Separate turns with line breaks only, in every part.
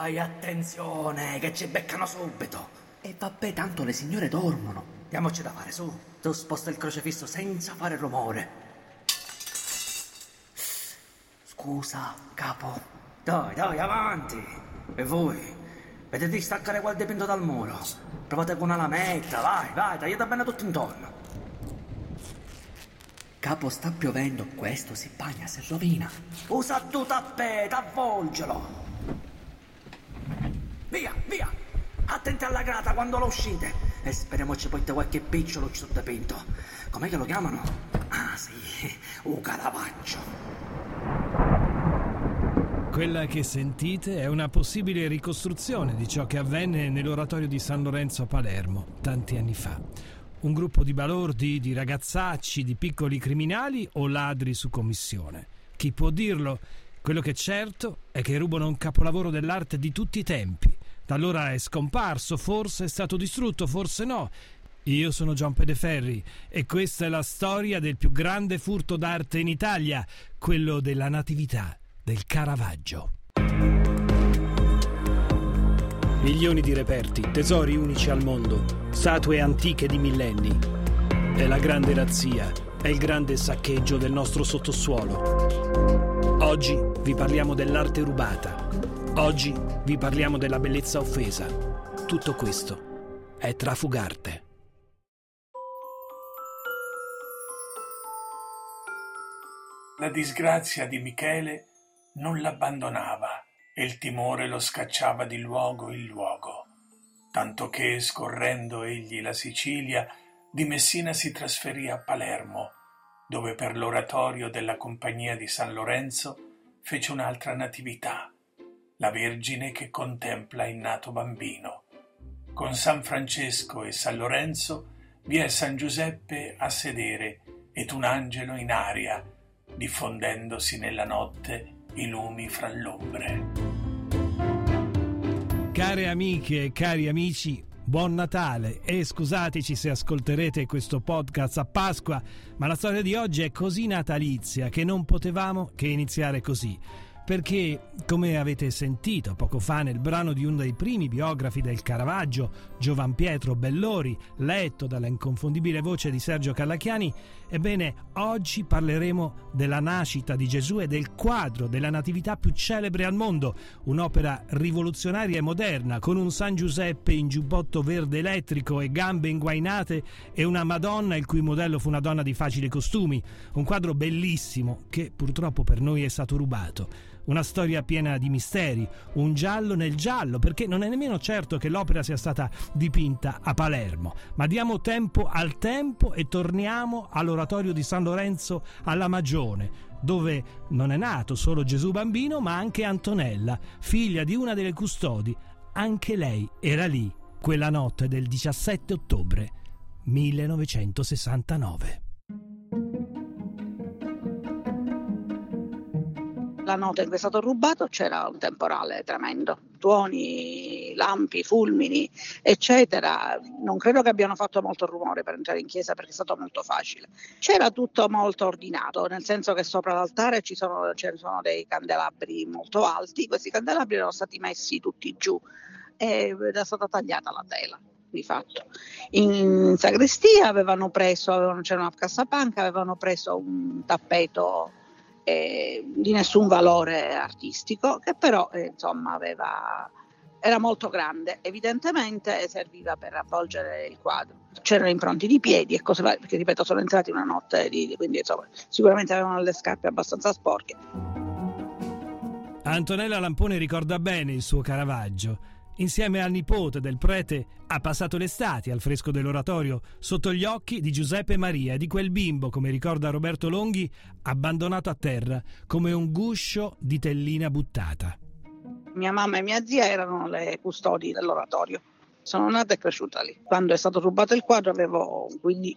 Fai attenzione, che ci beccano subito. E vabbè, tanto le signore dormono. Diamoci da fare, su. Tu sposta il crocefisso senza fare rumore. Scusa, capo. Dai, dai, avanti. E voi? Vedete di staccare quel dipinto dal muro. Provate con una lametta, vai, vai, tagliate bene tutto intorno. Capo, sta piovendo, questo si bagna, si rovina. Usa tu tappete, avvolgelo. Via, via! Attenti alla grata quando lo uscite. E speriamo ci porti qualche picciolo sottopinto. Com'è che lo chiamano? Ah, sì, un caravaggio.
Quella che sentite è una possibile ricostruzione di ciò che avvenne nell'oratorio di San Lorenzo a Palermo tanti anni fa. Un gruppo di balordi, di ragazzacci, di piccoli criminali o ladri su commissione. Chi può dirlo? Quello che è certo è che rubano un capolavoro dell'arte di tutti i tempi. Da allora è scomparso, forse è stato distrutto, forse no. Io sono Gian Pedeferri e questa è la storia del più grande furto d'arte in Italia, quello della Natività del Caravaggio. Milioni di reperti, tesori unici al mondo, statue antiche di millenni. È la grande razzia, è il grande saccheggio del nostro sottosuolo. Oggi vi parliamo dell'arte rubata. Oggi vi parliamo della bellezza offesa. Tutto questo è trafugarte.
La disgrazia di Michele non l'abbandonava e il timore lo scacciava di luogo in luogo, tanto che, scorrendo egli la Sicilia, di Messina si trasferì a Palermo, dove per l'oratorio della Compagnia di San Lorenzo fece un'altra natività, la Vergine che contempla il nato bambino. Con San Francesco e San Lorenzo vi è San Giuseppe a sedere ed un angelo in aria, diffondendosi nella notte i lumi fra l'ombre.
Care amiche e cari amici, buon Natale e scusateci se ascolterete questo podcast a Pasqua, ma la storia di oggi è così natalizia che non potevamo che iniziare così perché, come avete sentito poco fa nel brano di uno dei primi biografi del Caravaggio, Giovan Pietro Bellori, letto dalla inconfondibile voce di Sergio Callacchiani, ebbene, oggi parleremo della nascita di Gesù e del quadro della natività più celebre al mondo, un'opera rivoluzionaria e moderna, con un San Giuseppe in giubbotto verde elettrico e gambe inguainate e una Madonna il cui modello fu una donna di facili costumi, un quadro bellissimo che purtroppo per noi è stato rubato. Una storia piena di misteri, un giallo nel giallo, perché non è nemmeno certo che l'opera sia stata dipinta a Palermo. Ma diamo tempo al tempo e torniamo all'oratorio di San Lorenzo alla Magione, dove non è nato solo Gesù bambino, ma anche Antonella, figlia di una delle custodi. Anche lei era lì quella notte del 17 ottobre 1969.
La notte in cui è stato rubato c'era un temporale tremendo, tuoni, lampi, fulmini, eccetera. Non credo che abbiano fatto molto rumore per entrare in chiesa perché è stato molto facile. C'era tutto molto ordinato, nel senso che sopra l'altare ci sono, ci sono dei candelabri molto alti, questi candelabri erano stati messi tutti giù e era stata tagliata la tela di fatto. In sagrestia avevano preso, avevano, c'era una cassapanca, avevano preso un tappeto eh, di nessun valore artistico, che però eh, insomma aveva, era molto grande, evidentemente serviva per avvolgere il quadro. C'erano impronti di piedi e cose varie, perché ripeto sono entrati una notte, di, quindi insomma, sicuramente avevano le scarpe abbastanza sporche.
Antonella Lampone ricorda bene il suo Caravaggio insieme al nipote del prete, ha passato l'estate al fresco dell'oratorio sotto gli occhi di Giuseppe Maria e di quel bimbo, come ricorda Roberto Longhi, abbandonato a terra come un guscio di tellina buttata.
Mia mamma e mia zia erano le custodi dell'oratorio. Sono nata e cresciuta lì. Quando è stato rubato il quadro avevo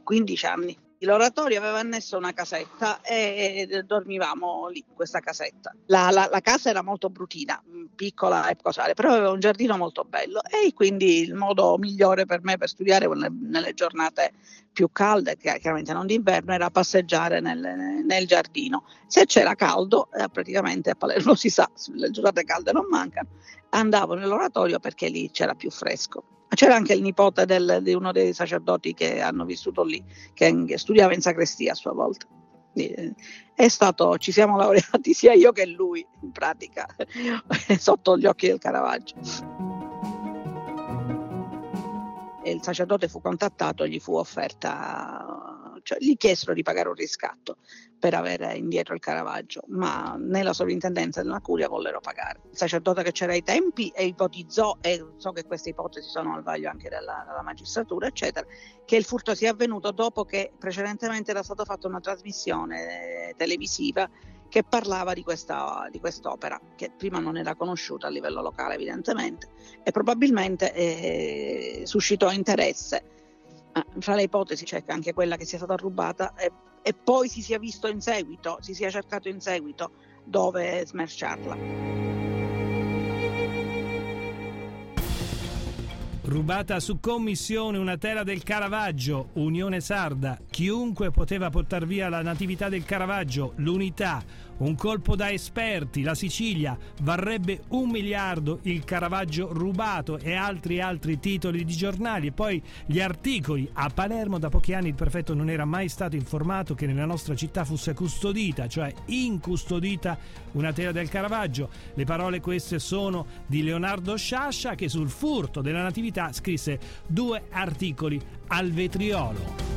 15 anni. L'oratorio aveva annesso una casetta e dormivamo lì, in questa casetta. La, la, la, casa era molto brutina, mm, piccola e cosale, però aveva un giardino molto bello e quindi il modo migliore per me per studiare nelle giornate più calde, chiaramente non d'inverno, era passeggiare nel, nel giardino. Se c'era caldo, eh, praticamente a Palermo si sa, le giornate calde non mancano, andavo nell'oratorio perché lì c'era più fresco. C'era anche il nipote del, di uno dei sacerdoti che hanno vissuto lì, che, che studiava in sacrestia a sua volta. Eh, stato, ci siamo laureati sia io che lui, in pratica, sotto gli occhi del Caravaggio. E il sacerdote fu contattato, gli fu offerta cioè gli chiesero di pagare un riscatto per avere indietro il Caravaggio, ma né la sovrintendenza né la curia vollero pagare. Il sacerdote che c'era ai tempi e ipotizzò, e so che queste ipotesi sono al vaglio anche della, della magistratura, eccetera, che il furto sia avvenuto dopo che precedentemente era stata fatta una trasmissione televisiva che parlava di, questa, di quest'opera, che prima non era conosciuta a livello locale evidentemente, e probabilmente eh, suscitò interesse Ah, fra le ipotesi c'è anche quella che sia stata rubata e, e poi si sia visto in seguito, si sia cercato in seguito dove smerciarla.
Rubata su commissione una tela del Caravaggio, Unione Sarda, chiunque poteva portare via la natività del Caravaggio, l'unità, un colpo da esperti, la Sicilia varrebbe un miliardo, il Caravaggio rubato e altri altri titoli di giornali e poi gli articoli. A Palermo da pochi anni il prefetto non era mai stato informato che nella nostra città fosse custodita, cioè incustodita una tela del Caravaggio. Le parole queste sono di Leonardo Sciascia che sul furto della natività scrisse due articoli al vetriolo.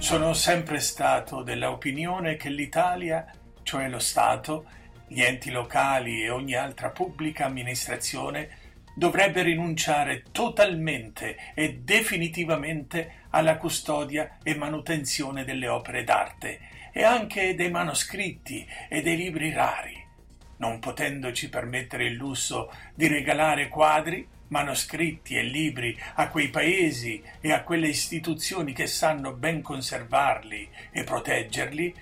Sono sempre stato dell'opinione che l'Italia, cioè lo Stato, gli enti locali e ogni altra pubblica amministrazione dovrebbe rinunciare totalmente e definitivamente alla custodia e manutenzione delle opere d'arte e anche dei manoscritti e dei libri rari, non potendoci permettere il lusso di regalare quadri manoscritti e libri a quei paesi e a quelle istituzioni che sanno ben conservarli e proteggerli,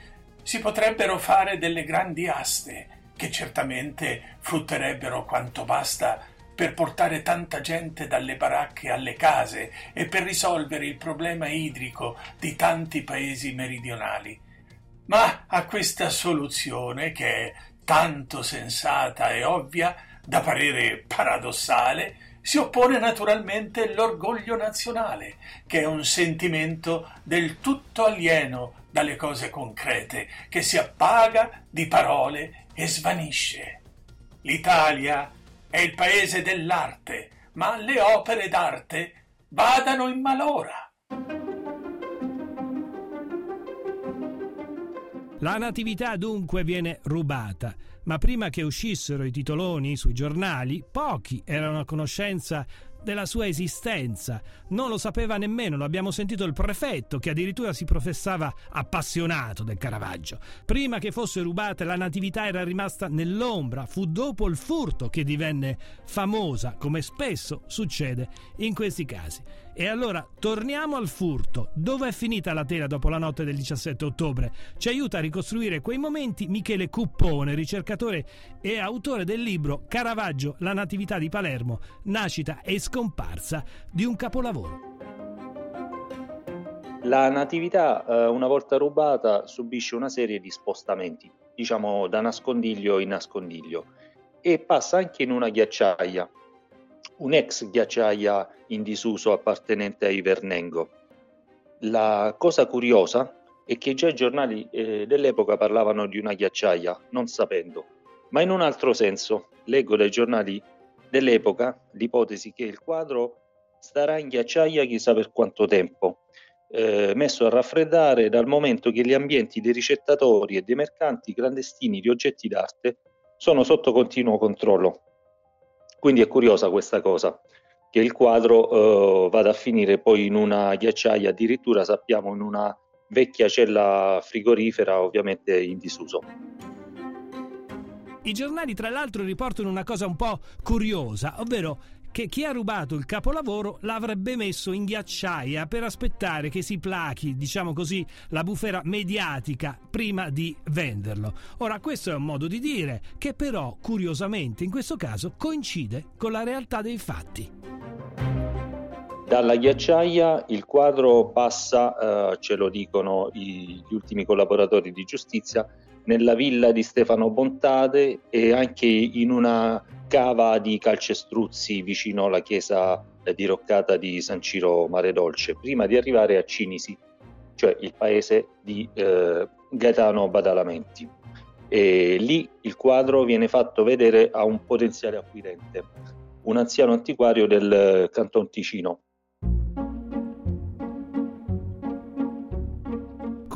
si potrebbero fare delle grandi aste che certamente frutterebbero quanto basta per portare tanta gente dalle baracche alle case e per risolvere il problema idrico di tanti paesi meridionali. Ma a questa soluzione, che è tanto sensata e ovvia, da parere paradossale, si oppone naturalmente l'orgoglio nazionale, che è un sentimento del tutto alieno dalle cose concrete, che si appaga di parole e svanisce. L'Italia è il paese dell'arte, ma le opere d'arte vadano in malora.
La natività dunque viene rubata ma prima che uscissero i titoloni sui giornali, pochi erano a conoscenza della sua esistenza. Non lo sapeva nemmeno, lo abbiamo sentito il prefetto che addirittura si professava appassionato del Caravaggio. Prima che fosse rubata la natività era rimasta nell'ombra, fu dopo il furto che divenne famosa, come spesso succede in questi casi. E allora torniamo al furto. Dove è finita la tela dopo la notte del 17 ottobre? Ci aiuta a ricostruire quei momenti Michele Cuppone, ricercatore e autore del libro Caravaggio, la natività di Palermo, nascita e scomparsa di un capolavoro.
La natività, eh, una volta rubata, subisce una serie di spostamenti, diciamo da nascondiglio in nascondiglio, e passa anche in una ghiacciaia, un'ex ghiacciaia in disuso appartenente ai Vernengo. La cosa curiosa è che già i giornali eh, dell'epoca parlavano di una ghiacciaia, non sapendo, ma in un altro senso. Leggo dai giornali dell'epoca l'ipotesi che il quadro starà in ghiacciaia chissà per quanto tempo, eh, messo a raffreddare dal momento che gli ambienti dei ricettatori e dei mercanti clandestini di oggetti d'arte sono sotto continuo controllo Quindi è curiosa questa cosa, che il quadro eh, vada a finire poi in una ghiacciaia, addirittura sappiamo in una vecchia cella frigorifera, ovviamente in disuso.
I giornali tra l'altro riportano una cosa un po' curiosa, ovvero che chi ha rubato il capolavoro l'avrebbe messo in ghiacciaia per aspettare che si plachi, diciamo così, la bufera mediatica prima di venderlo. Ora, questo è un modo di dire che però, curiosamente, in questo caso coincide con la realtà dei fatti.
Dalla ghiacciaia il quadro passa, eh, ce lo dicono i, gli ultimi collaboratori di giustizia, nella villa di Stefano Bontate e anche in una cava di calcestruzzi vicino alla chiesa diroccata di San Ciro Mare Dolce, prima di arrivare a Cinisi, cioè il paese di eh, Gaetano Badalamenti. E lì il quadro viene fatto vedere a un potenziale acquirente, un anziano antiquario del Canton Ticino,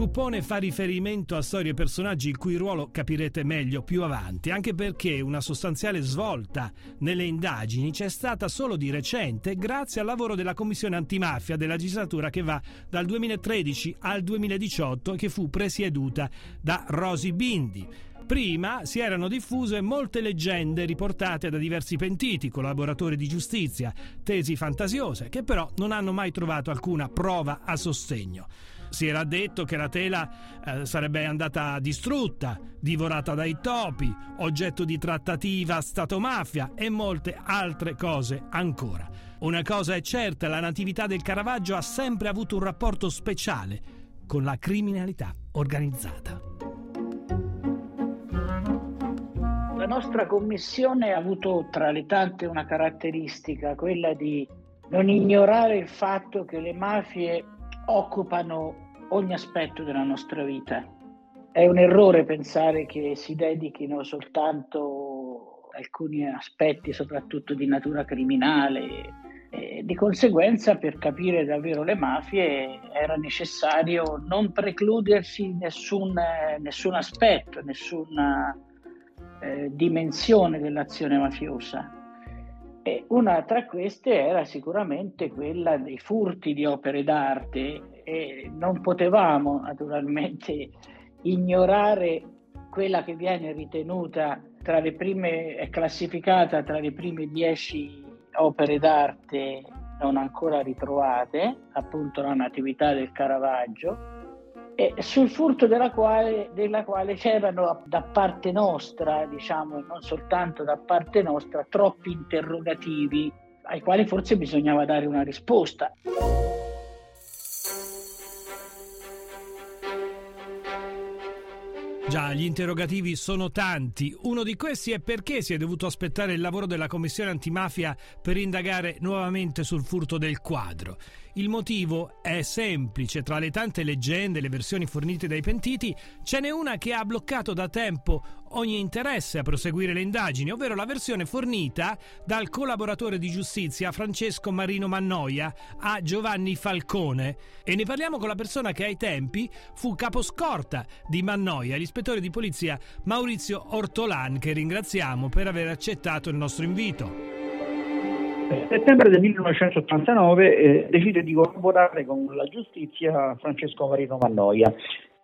Cupone fa riferimento a storie e personaggi il cui ruolo capirete meglio più avanti, anche perché una sostanziale svolta nelle indagini c'è stata solo di recente grazie al lavoro della Commissione antimafia della legislatura che va dal 2013 al 2018 e che fu presieduta da Rosi Bindi. Prima si erano diffuse molte leggende riportate da diversi pentiti, collaboratori di giustizia, tesi fantasiose, che però non hanno mai trovato alcuna prova a sostegno. Si era detto che la tela eh, sarebbe andata distrutta, divorata dai topi, oggetto di trattativa Stato-mafia e molte altre cose ancora. Una cosa è certa, la natività del Caravaggio ha sempre avuto un rapporto speciale con la criminalità organizzata.
La nostra commissione ha avuto tra le tante una caratteristica, quella di non ignorare il fatto che le mafie occupano ogni aspetto della nostra vita. È un errore pensare che si dedichino soltanto alcuni aspetti, soprattutto di natura criminale. E di conseguenza, per capire davvero le mafie, era necessario non precludersi nessun, nessun aspetto, nessuna eh, dimensione dell'azione mafiosa. E una tra queste era sicuramente quella dei furti di opere d'arte e non potevamo naturalmente ignorare quella che viene ritenuta tra le prime, è classificata tra le prime dieci opere d'arte non ancora ritrovate, appunto la Natività del Caravaggio, e sul furto della quale, della quale c'erano da parte nostra, diciamo, non soltanto da parte nostra, troppi interrogativi ai quali forse bisognava dare una risposta.
Già, gli interrogativi sono tanti. Uno di questi è perché si è dovuto aspettare il lavoro della Commissione antimafia per indagare nuovamente sul furto del quadro. Il motivo è semplice, tra le tante leggende e le versioni fornite dai pentiti, ce n'è una che ha bloccato da tempo ogni interesse a proseguire le indagini, ovvero la versione fornita dal collaboratore di giustizia Francesco Marino Mannoia a Giovanni Falcone. E ne parliamo con la persona che ai tempi fu caposcorta di Mannoia, l'ispettore di polizia Maurizio Ortolan, che ringraziamo per aver accettato il nostro invito.
Nel settembre del 1989 eh, decide di collaborare con la giustizia Francesco Marino Mannoia.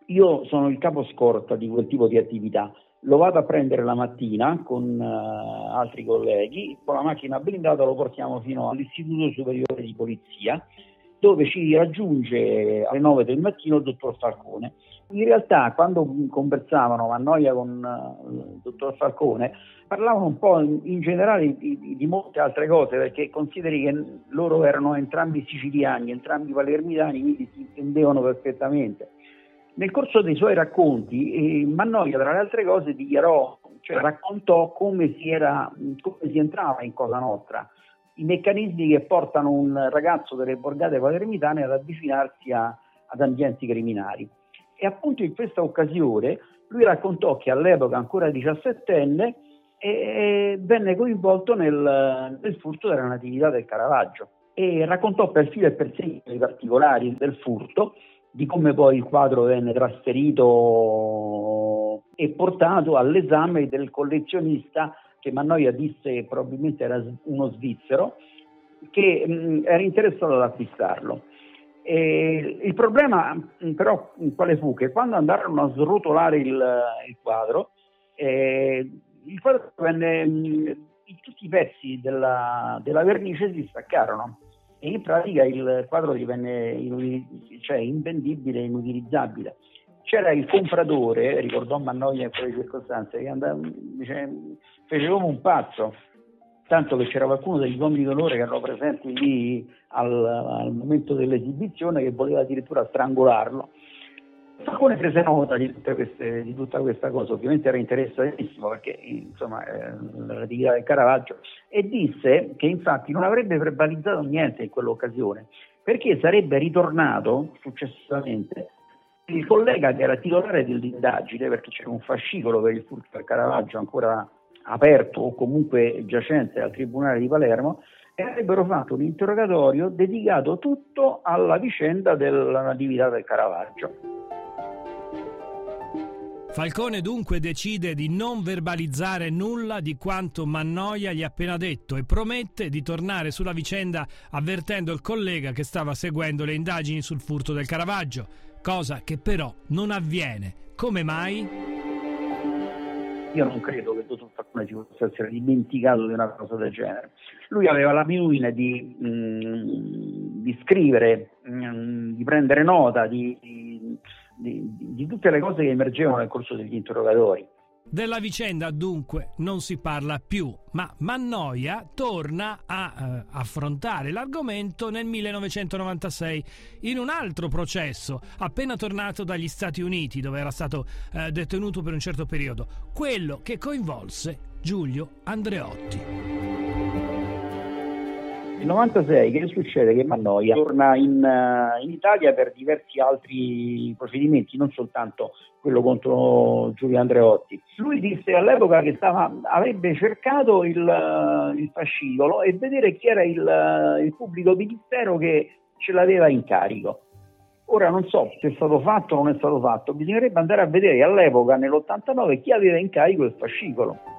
Io sono il capo scorta di quel tipo di attività. Lo vado a prendere la mattina con uh, altri colleghi, con la macchina blindata lo portiamo fino all'Istituto Superiore di Polizia, dove ci raggiunge alle 9 del mattino il dottor Falcone. In realtà, quando conversavano Mannoia con uh, il dottor Falcone, parlavano un po' in, in generale di, di, molte altre cose, perché consideri che loro erano entrambi siciliani, entrambi palermitani, quindi si intendevano perfettamente. Nel corso dei suoi racconti, eh, Mannoia, tra le altre cose, dichiarò, cioè raccontò come si, era, come si entrava in Cosa Nostra, i meccanismi che portano un ragazzo delle borgate palermitane ad avvicinarsi a, ad ambienti criminali. E appunto in questa occasione lui raccontò che all'epoca, ancora 17enne, e venne coinvolto nel, nel furto della natività del Caravaggio e raccontò per filo e per segno i particolari del furto, di come poi il quadro venne trasferito e portato all'esame del collezionista che Mannoia disse probabilmente era uno svizzero, che mh, era interessato ad acquistarlo. E il problema però quale fu? Che quando andarono a srotolare il, il quadro, eh, il quadro venne, mh, tutti i pezzi della, della, vernice si staccarono e in pratica il quadro divenne inutil- cioè invendibile e inutilizzabile. C'era il compratore, ricordò Mannoia in quelle circostanze, che andava, dice, fece come un pazzo, tanto che c'era qualcuno degli uomini d'onore che erano presenti lì al, al momento dell'esibizione che voleva addirittura strangolarlo. Falcone prese nota di, queste, di, tutta questa cosa, ovviamente era interessatissimo perché insomma eh, l'attività del Caravaggio e disse che infatti non avrebbe verbalizzato niente in quell'occasione perché sarebbe ritornato successivamente il collega che era titolare dell'indagine perché c'era un fascicolo per il furto del Caravaggio ancora aperto o comunque giacente al Tribunale di Palermo e avrebbero fatto un interrogatorio dedicato tutto alla vicenda della natività del Caravaggio.
Falcone dunque decide di non verbalizzare nulla di quanto Mannoia gli ha appena detto e promette di tornare sulla vicenda avvertendo il collega che stava seguendo le indagini sul furto del Caravaggio, cosa che però non avviene. Come mai?
Io non credo che Dottor Falcone si possa essere dimenticato di una cosa del genere. Lui aveva l'abitudine di, mh, mm, di scrivere, mm, di prendere nota, di, di di, di tutte le cose che emergevano nel corso degli interrogatori.
Della vicenda dunque non si parla più, ma Mannoia torna a eh, affrontare l'argomento nel 1996 in un altro processo, appena tornato dagli Stati Uniti dove era stato eh, detenuto per un certo periodo, quello che coinvolse Giulio Andreotti.
Nel 96 che succede? Che Mannoia torna in, uh, in, Italia per diversi altri procedimenti, non soltanto quello contro Giulio Andreotti. Lui disse all'epoca che stava, avrebbe cercato il, uh, il, fascicolo e vedere chi era il, uh, il pubblico ministero che ce l'aveva in carico. Ora non so se è stato fatto o non è stato fatto, bisognerebbe andare a vedere all'epoca, nell'89, chi aveva in carico il fascicolo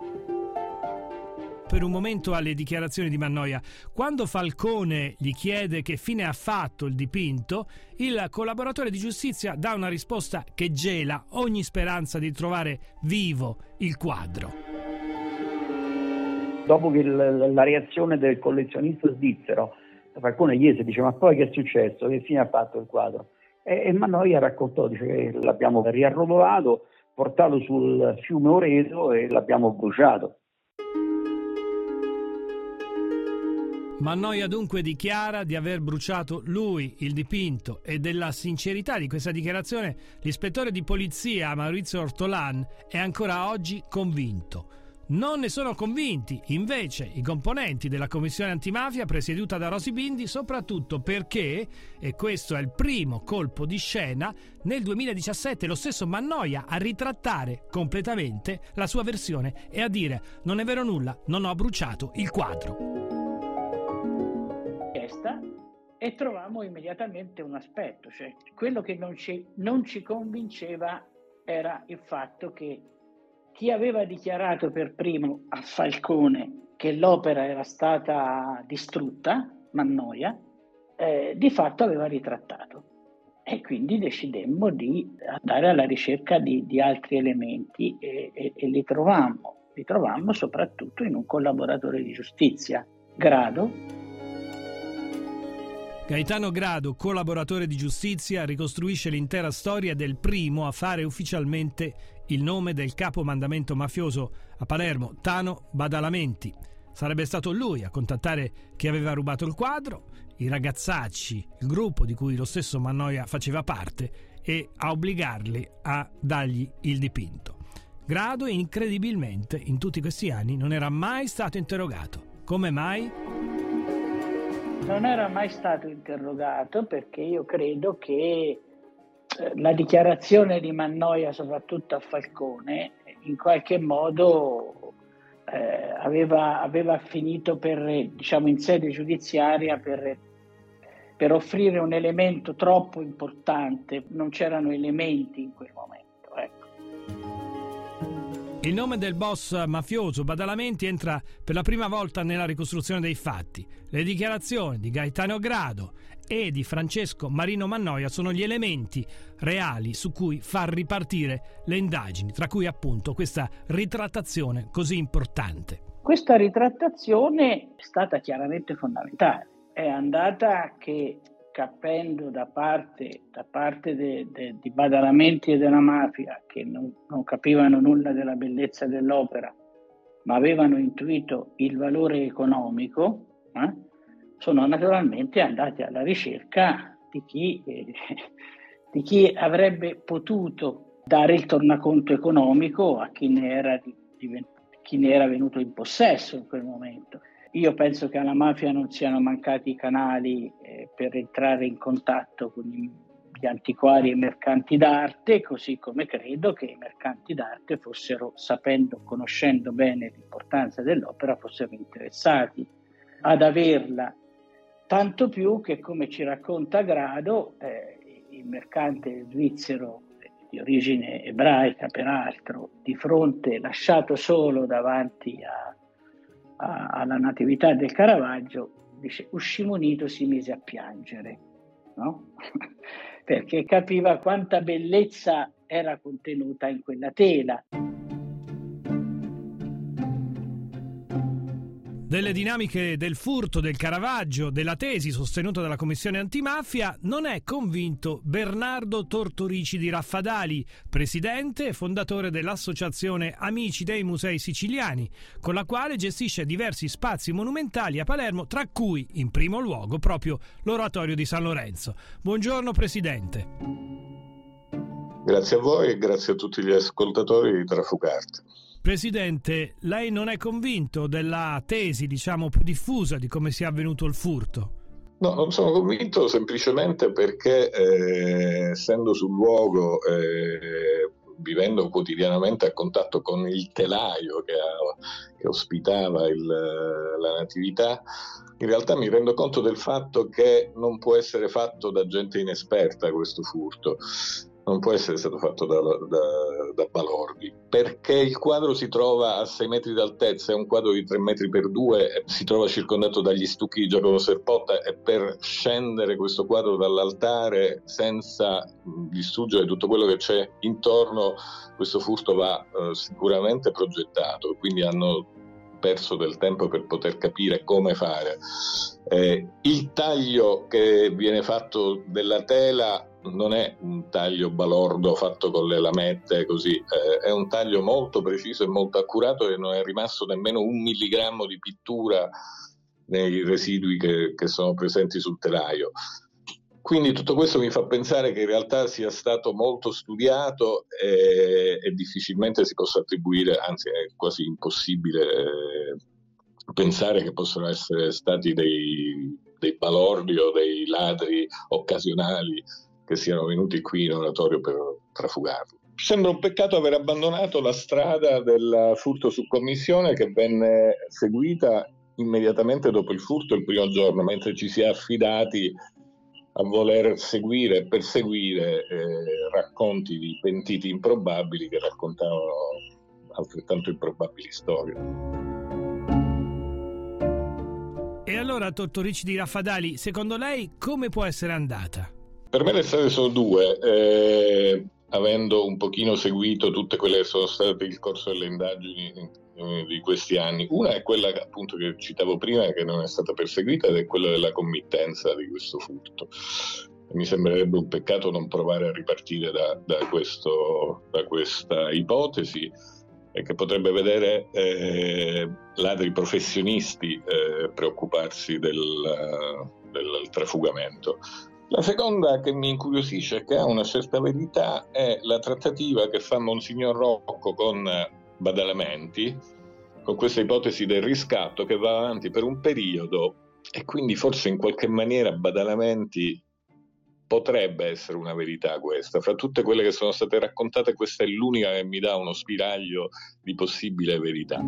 per un momento alle dichiarazioni di Mannoia. Quando Falcone gli chiede che fine ha fatto il dipinto, il collaboratore di giustizia dà una risposta che gela ogni speranza di trovare vivo il quadro.
Dopo che la reazione del collezionista svizzero, Falcone chiese, dice ma poi che è successo? Che fine ha fatto il quadro? E, e Mannoia raccontò, dice che l'abbiamo riarrotolato, portato sul fiume Oreto e l'abbiamo bruciato.
Mannoia dunque dichiara di aver bruciato lui il dipinto e della sincerità di questa dichiarazione l'ispettore di polizia Maurizio Ortolan è ancora oggi convinto. Non ne sono convinti invece i componenti della commissione antimafia presieduta da Rosi Bindi, soprattutto perché, e questo è il primo colpo di scena, nel 2017 lo stesso Mannoia a ritrattare completamente la sua versione e a dire non è vero nulla, non ho bruciato il quadro
e trovammo immediatamente un aspetto, cioè quello che non ci, non ci convinceva era il fatto che chi aveva dichiarato per primo a Falcone che l'opera era stata distrutta, Mannoia, eh, di fatto aveva ritrattato. E quindi decidemmo di andare alla ricerca di, di altri elementi e, e, e li trovammo. Li trovammo soprattutto in un collaboratore di giustizia, Grado,
Gaetano Grado, collaboratore di giustizia, ricostruisce l'intera storia del primo a fare ufficialmente il nome del capo mandamento mafioso a Palermo, Tano Badalamenti. Sarebbe stato lui a contattare chi aveva rubato il quadro, i ragazzacci, il gruppo di cui lo stesso Mannoia faceva parte, e a obbligarli a dargli il dipinto. Grado, incredibilmente, in tutti questi anni non era mai stato interrogato. Come mai?
Non era mai stato interrogato perché io credo che eh, la dichiarazione di Mannoia, soprattutto a Falcone, in qualche modo eh, aveva, aveva, finito per, diciamo, in sede giudiziaria per, per offrire un elemento troppo importante, non c'erano elementi in quel momento.
Il nome del boss mafioso Badalamenti entra per la prima volta nella ricostruzione dei fatti. Le dichiarazioni di Gaetano Grado e di Francesco Marino Mannoia sono gli elementi reali su cui far ripartire le indagini, tra cui appunto questa ritrattazione così importante.
Questa ritrattazione è stata chiaramente fondamentale. È andata che capendo da parte, da parte de, de, di badalamenti e della mafia che non, non, capivano nulla della bellezza dell'opera, ma avevano intuito il valore economico, eh, sono naturalmente andati alla ricerca di chi, eh, di chi, avrebbe potuto dare il tornaconto economico a chi ne era, di, di, chi ne era venuto in possesso in quel momento. Io penso che alla mafia non siano mancati i canali eh, per entrare in contatto con gli antiquari e mercanti d'arte, così come credo che i mercanti d'arte fossero, sapendo, conoscendo bene l'importanza dell'opera, fossero interessati ad averla. Tanto più che, come ci racconta Grado, eh, il mercante svizzero di origine ebraica, peraltro, di fronte, lasciato solo davanti a a, alla Natività del Caravaggio, dice, uscimo unito si mise a piangere, no? perché capiva quanta bellezza era contenuta in quella tela.
Delle dinamiche del furto, del Caravaggio, della tesi sostenuta dalla Commissione antimafia, non è convinto Bernardo Tortorici di Raffadali, presidente e fondatore dell'Associazione Amici dei Musei Siciliani, con la quale gestisce diversi spazi monumentali a Palermo, tra cui, in primo luogo, proprio l'Oratorio di San Lorenzo. Buongiorno Presidente.
Grazie a voi e grazie a tutti gli ascoltatori di Trafugarte.
Presidente, lei non è convinto della tesi, diciamo, più diffusa di come sia avvenuto il furto?
No, non sono convinto semplicemente perché eh, essendo sul luogo, eh, vivendo quotidianamente a contatto con il telaio che, ha, che ospitava il, la natività, in realtà mi rendo conto del fatto che non può essere fatto da gente inesperta questo furto non può essere stato fatto da, da, da, Balordi, perché il quadro si trova a 6 metri d'altezza, è un quadro di 3 metri per 2, si trova circondato dagli stucchi di Giacomo Serpotta e per scendere questo quadro dall'altare senza distruggere tutto quello che c'è intorno, questo furto va eh, sicuramente progettato, quindi hanno perso del tempo per poter capire come fare. Eh, il taglio che viene fatto della tela non è un taglio balordo fatto con le lamette così, eh, è un taglio molto preciso e molto accurato e non è rimasto nemmeno un milligrammo di pittura nei residui che, che sono presenti sul telaio. Quindi tutto questo mi fa pensare che in realtà sia stato molto studiato e, e difficilmente si possa attribuire, anzi è quasi impossibile eh, pensare che possano essere stati dei, dei balordi o dei ladri occasionali che siano venuti qui in oratorio per trafugarlo. Sembra un peccato aver abbandonato la strada del furto su commissione che venne seguita immediatamente dopo il furto il primo giorno, mentre ci si è affidati a voler seguire e perseguire eh, racconti di pentiti improbabili che raccontavano altrettanto improbabili storie.
E allora, Tortorici di Raffadali, secondo lei come può essere andata?
Per me le strade sono due, eh, avendo un pochino seguito tutte quelle che sono state il corso delle indagini eh, di questi anni. Una è quella appunto che citavo prima che non è stata perseguita ed è quella della committenza di questo furto. Mi sembrerebbe un peccato non provare a ripartire da, da, questo, da questa ipotesi che potrebbe vedere eh, ladri professionisti eh, preoccuparsi del, del trafugamento. La seconda che mi incuriosisce che ha una certa verità è la trattativa che fa Monsignor Rocco con Badalamenti, con questa ipotesi del riscatto che va avanti per un periodo e quindi forse in qualche maniera Badalamenti potrebbe essere una verità questa. Fra tutte quelle che sono state raccontate questa è l'unica che mi dà uno spiraglio di possibile verità.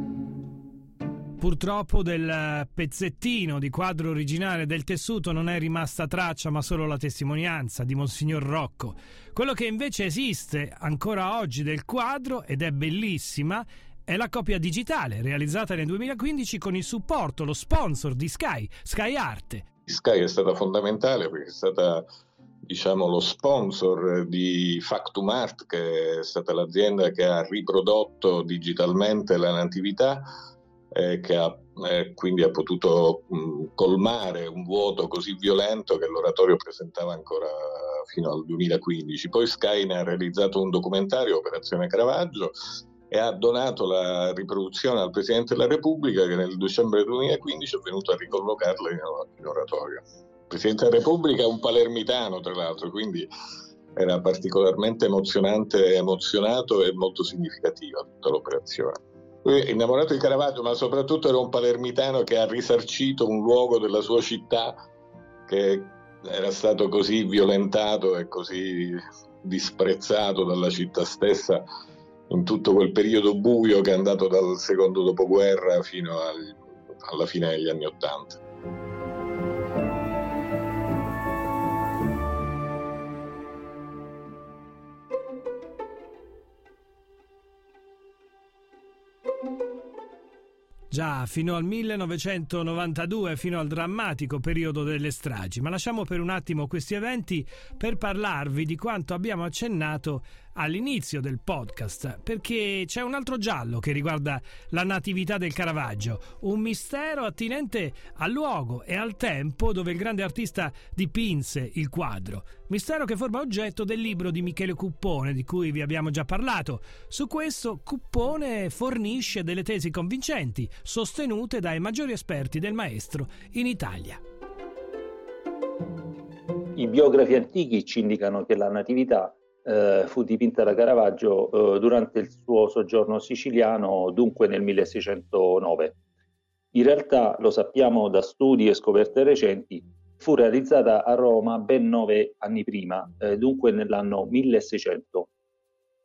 Purtroppo del pezzettino di quadro originale del tessuto non è rimasta traccia ma solo la testimonianza di Monsignor Rocco. Quello che invece esiste ancora oggi del quadro ed è bellissima è la copia digitale realizzata nel 2015 con il supporto, lo sponsor di Sky, Sky Arte.
Sky è stata fondamentale perché è stata diciamo, lo sponsor di Factum Art, che è stata l'azienda che ha riprodotto digitalmente la natività e che ha, eh, quindi ha potuto mh, colmare un vuoto così violento che l'oratorio presentava ancora fino al 2015. Poi Sky ne ha realizzato un documentario, Operazione Caravaggio, e ha donato la riproduzione al Presidente della Repubblica che nel dicembre 2015 è venuto a ricollocarla in oratorio. Il Presidente della Repubblica è un palermitano, tra l'altro, quindi era particolarmente emozionante, emozionato e molto significativa tutta l'operazione. Innamorato di Caravaggio, ma soprattutto era un palermitano che ha risarcito un luogo della sua città che era stato così violentato e così disprezzato dalla città stessa in tutto quel periodo buio che è andato dal secondo dopoguerra fino al, alla fine degli anni Ottanta.
Già, fino al 1992, fino al drammatico periodo delle stragi. Ma lasciamo per un attimo questi eventi per parlarvi di quanto abbiamo accennato all'inizio del podcast, perché c'è un altro giallo che riguarda la natività del Caravaggio, un mistero attinente al luogo e al tempo dove il grande artista dipinse il quadro. Mistero che forma oggetto del libro di Michele Cuppone, di cui vi abbiamo già parlato. Su questo Cuppone fornisce delle tesi convincenti, sostenute dai maggiori esperti del maestro in Italia.
I biografi antichi ci indicano che la natività eh, fu dipinta da Caravaggio eh, durante il suo soggiorno siciliano, dunque nel 1609. In realtà, lo sappiamo da studi e scoperte recenti, fu realizzata a Roma ben nove anni prima, eh, dunque nell'anno 1600.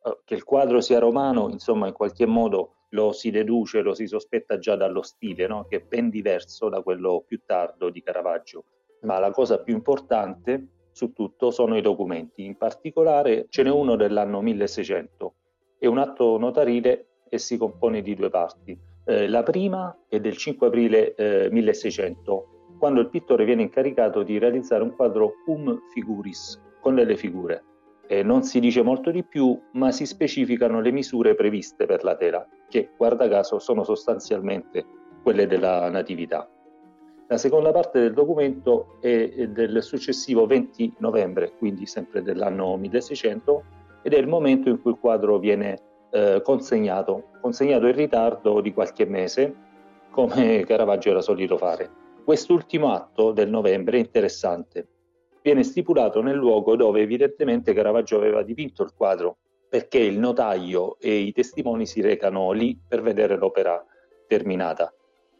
Eh, che il quadro sia romano, insomma, in qualche modo lo si deduce, lo si sospetta già dallo stile, no? che è ben diverso da quello più tardo di Caravaggio. Ma la cosa più importante su tutto sono i documenti. In particolare ce n'è uno dell'anno 1600. È un atto notarile e si compone di due parti. Eh, la prima è del 5 aprile eh, 1600, quando il pittore viene incaricato di realizzare un quadro cum figuris, con delle figure. Eh, non si dice molto di più, ma si specificano le misure previste per la tela, che guarda caso sono sostanzialmente quelle della Natività. La seconda parte del documento è del successivo 20 novembre, quindi sempre dell'anno 1600, ed è il momento in cui il quadro viene eh, consegnato, consegnato in ritardo di qualche mese, come Caravaggio era solito fare. Quest'ultimo atto del novembre è interessante. Viene stipulato nel luogo dove evidentemente Caravaggio aveva dipinto il quadro, perché il notaio e i testimoni si recano lì per vedere l'opera terminata.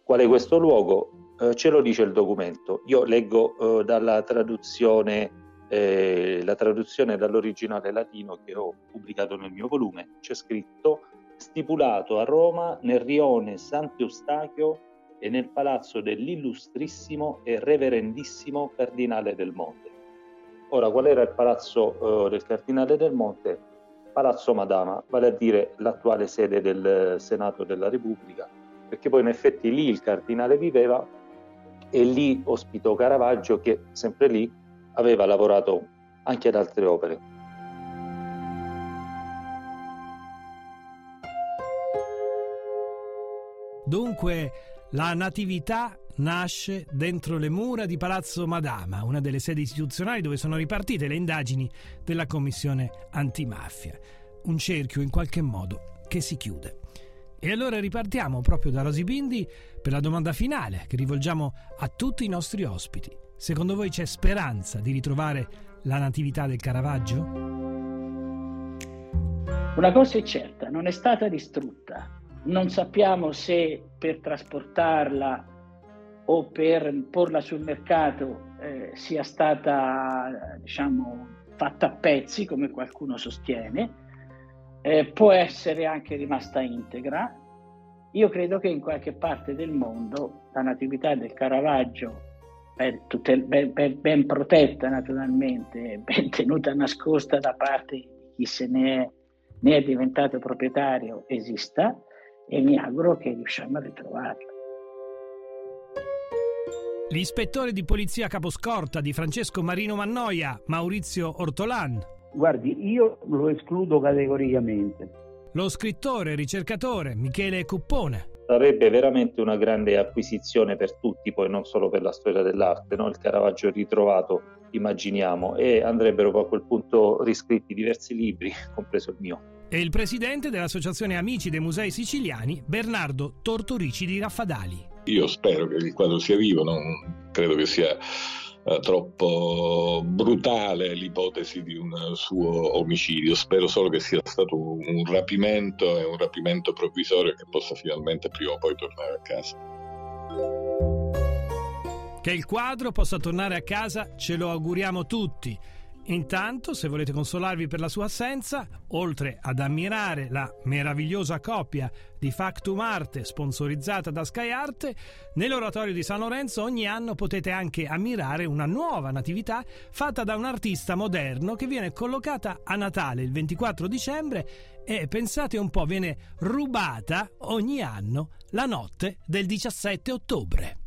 Qual è questo luogo? Eh, ce lo dice il documento. Io leggo eh, dalla traduzione, eh, la traduzione dall'originale latino che ho pubblicato nel mio volume. C'è scritto stipulato a Roma nel rione Sant'Eustachio e nel palazzo dell'illustrissimo e reverendissimo Cardinale del Monte. Ora, qual era il palazzo eh, del Cardinale del Monte? Palazzo Madama, vale a dire l'attuale sede del Senato della Repubblica, perché poi in effetti lì il Cardinale viveva e lì ospitò Caravaggio che sempre lì aveva lavorato anche ad altre opere.
Dunque, la Natività nasce dentro le mura di Palazzo Madama, una delle sedi istituzionali dove sono ripartite le indagini della Commissione antimafia. Un cerchio in qualche modo che si chiude. E allora ripartiamo proprio da Rosy Bindi per la domanda finale che rivolgiamo a tutti i nostri ospiti. Secondo voi c'è speranza di ritrovare la natività del Caravaggio?
Una cosa è certa, non è stata distrutta. Non sappiamo se per trasportarla o per porla sul mercato eh, sia stata diciamo, fatta a pezzi, come qualcuno sostiene, eh, può essere anche rimasta integra, io credo che in qualche parte del mondo la natività del Caravaggio, ben, tutel- ben, ben, ben protetta naturalmente, ben tenuta nascosta da parte di chi se ne è, ne è diventato proprietario, esista e mi auguro che riusciamo a ritrovarla.
L'ispettore di polizia caposcorta di Francesco Marino Mannoia, Maurizio Ortolan.
Guardi, io lo escludo categoricamente.
Lo scrittore e ricercatore Michele Cuppone.
Sarebbe veramente una grande acquisizione per tutti, poi non solo per la storia dell'arte, no? il Caravaggio ritrovato, immaginiamo, e andrebbero poi a quel punto riscritti diversi libri, compreso il mio.
E il presidente dell'Associazione Amici dei Musei Siciliani, Bernardo Tortorici di Raffadali.
Io spero che il quadro sia vivo, non credo che sia uh, troppo brutale l'ipotesi di un suo omicidio, spero solo che sia stato un rapimento e un rapimento provvisorio che possa finalmente prima o poi tornare a casa.
Che il quadro possa tornare a casa ce lo auguriamo tutti. Intanto, se volete consolarvi per la sua assenza, oltre ad ammirare la meravigliosa coppia di Factum Arte sponsorizzata da Sky Arte, nell'oratorio di San Lorenzo ogni anno potete anche ammirare una nuova natività fatta da un artista moderno che viene collocata a Natale il 24 dicembre e pensate un po' viene rubata ogni anno la notte del 17 ottobre.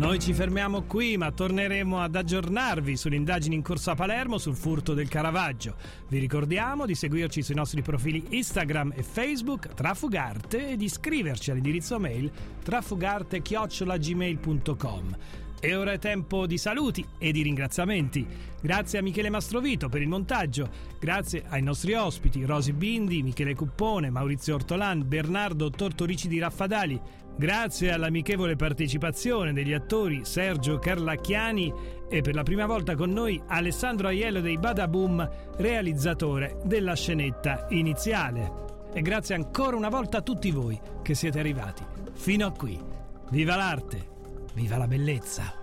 Noi ci fermiamo qui, ma torneremo ad aggiornarvi sulle indagini in corso a Palermo sul furto del Caravaggio. Vi ricordiamo di seguirci sui nostri profili Instagram e Facebook Trafugarte e di iscriverci all'indirizzo mail trafugarte-gmail.com. E ora è tempo di saluti e di ringraziamenti. Grazie a Michele Mastrovito per il montaggio, grazie ai nostri ospiti Rosi Bindi, Michele Cuppone, Maurizio Ortolan, Bernardo Tortorici di Raffadali, grazie all'amichevole partecipazione degli attori Sergio Carlacchiani e per la prima volta con noi Alessandro Aiello dei Badaboom, realizzatore della scenetta iniziale. E grazie ancora una volta a tutti voi che siete arrivati fino a qui. Viva l'arte! Viva la bellezza!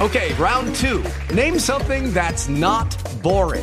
Okay, round two. Name something that's not boring.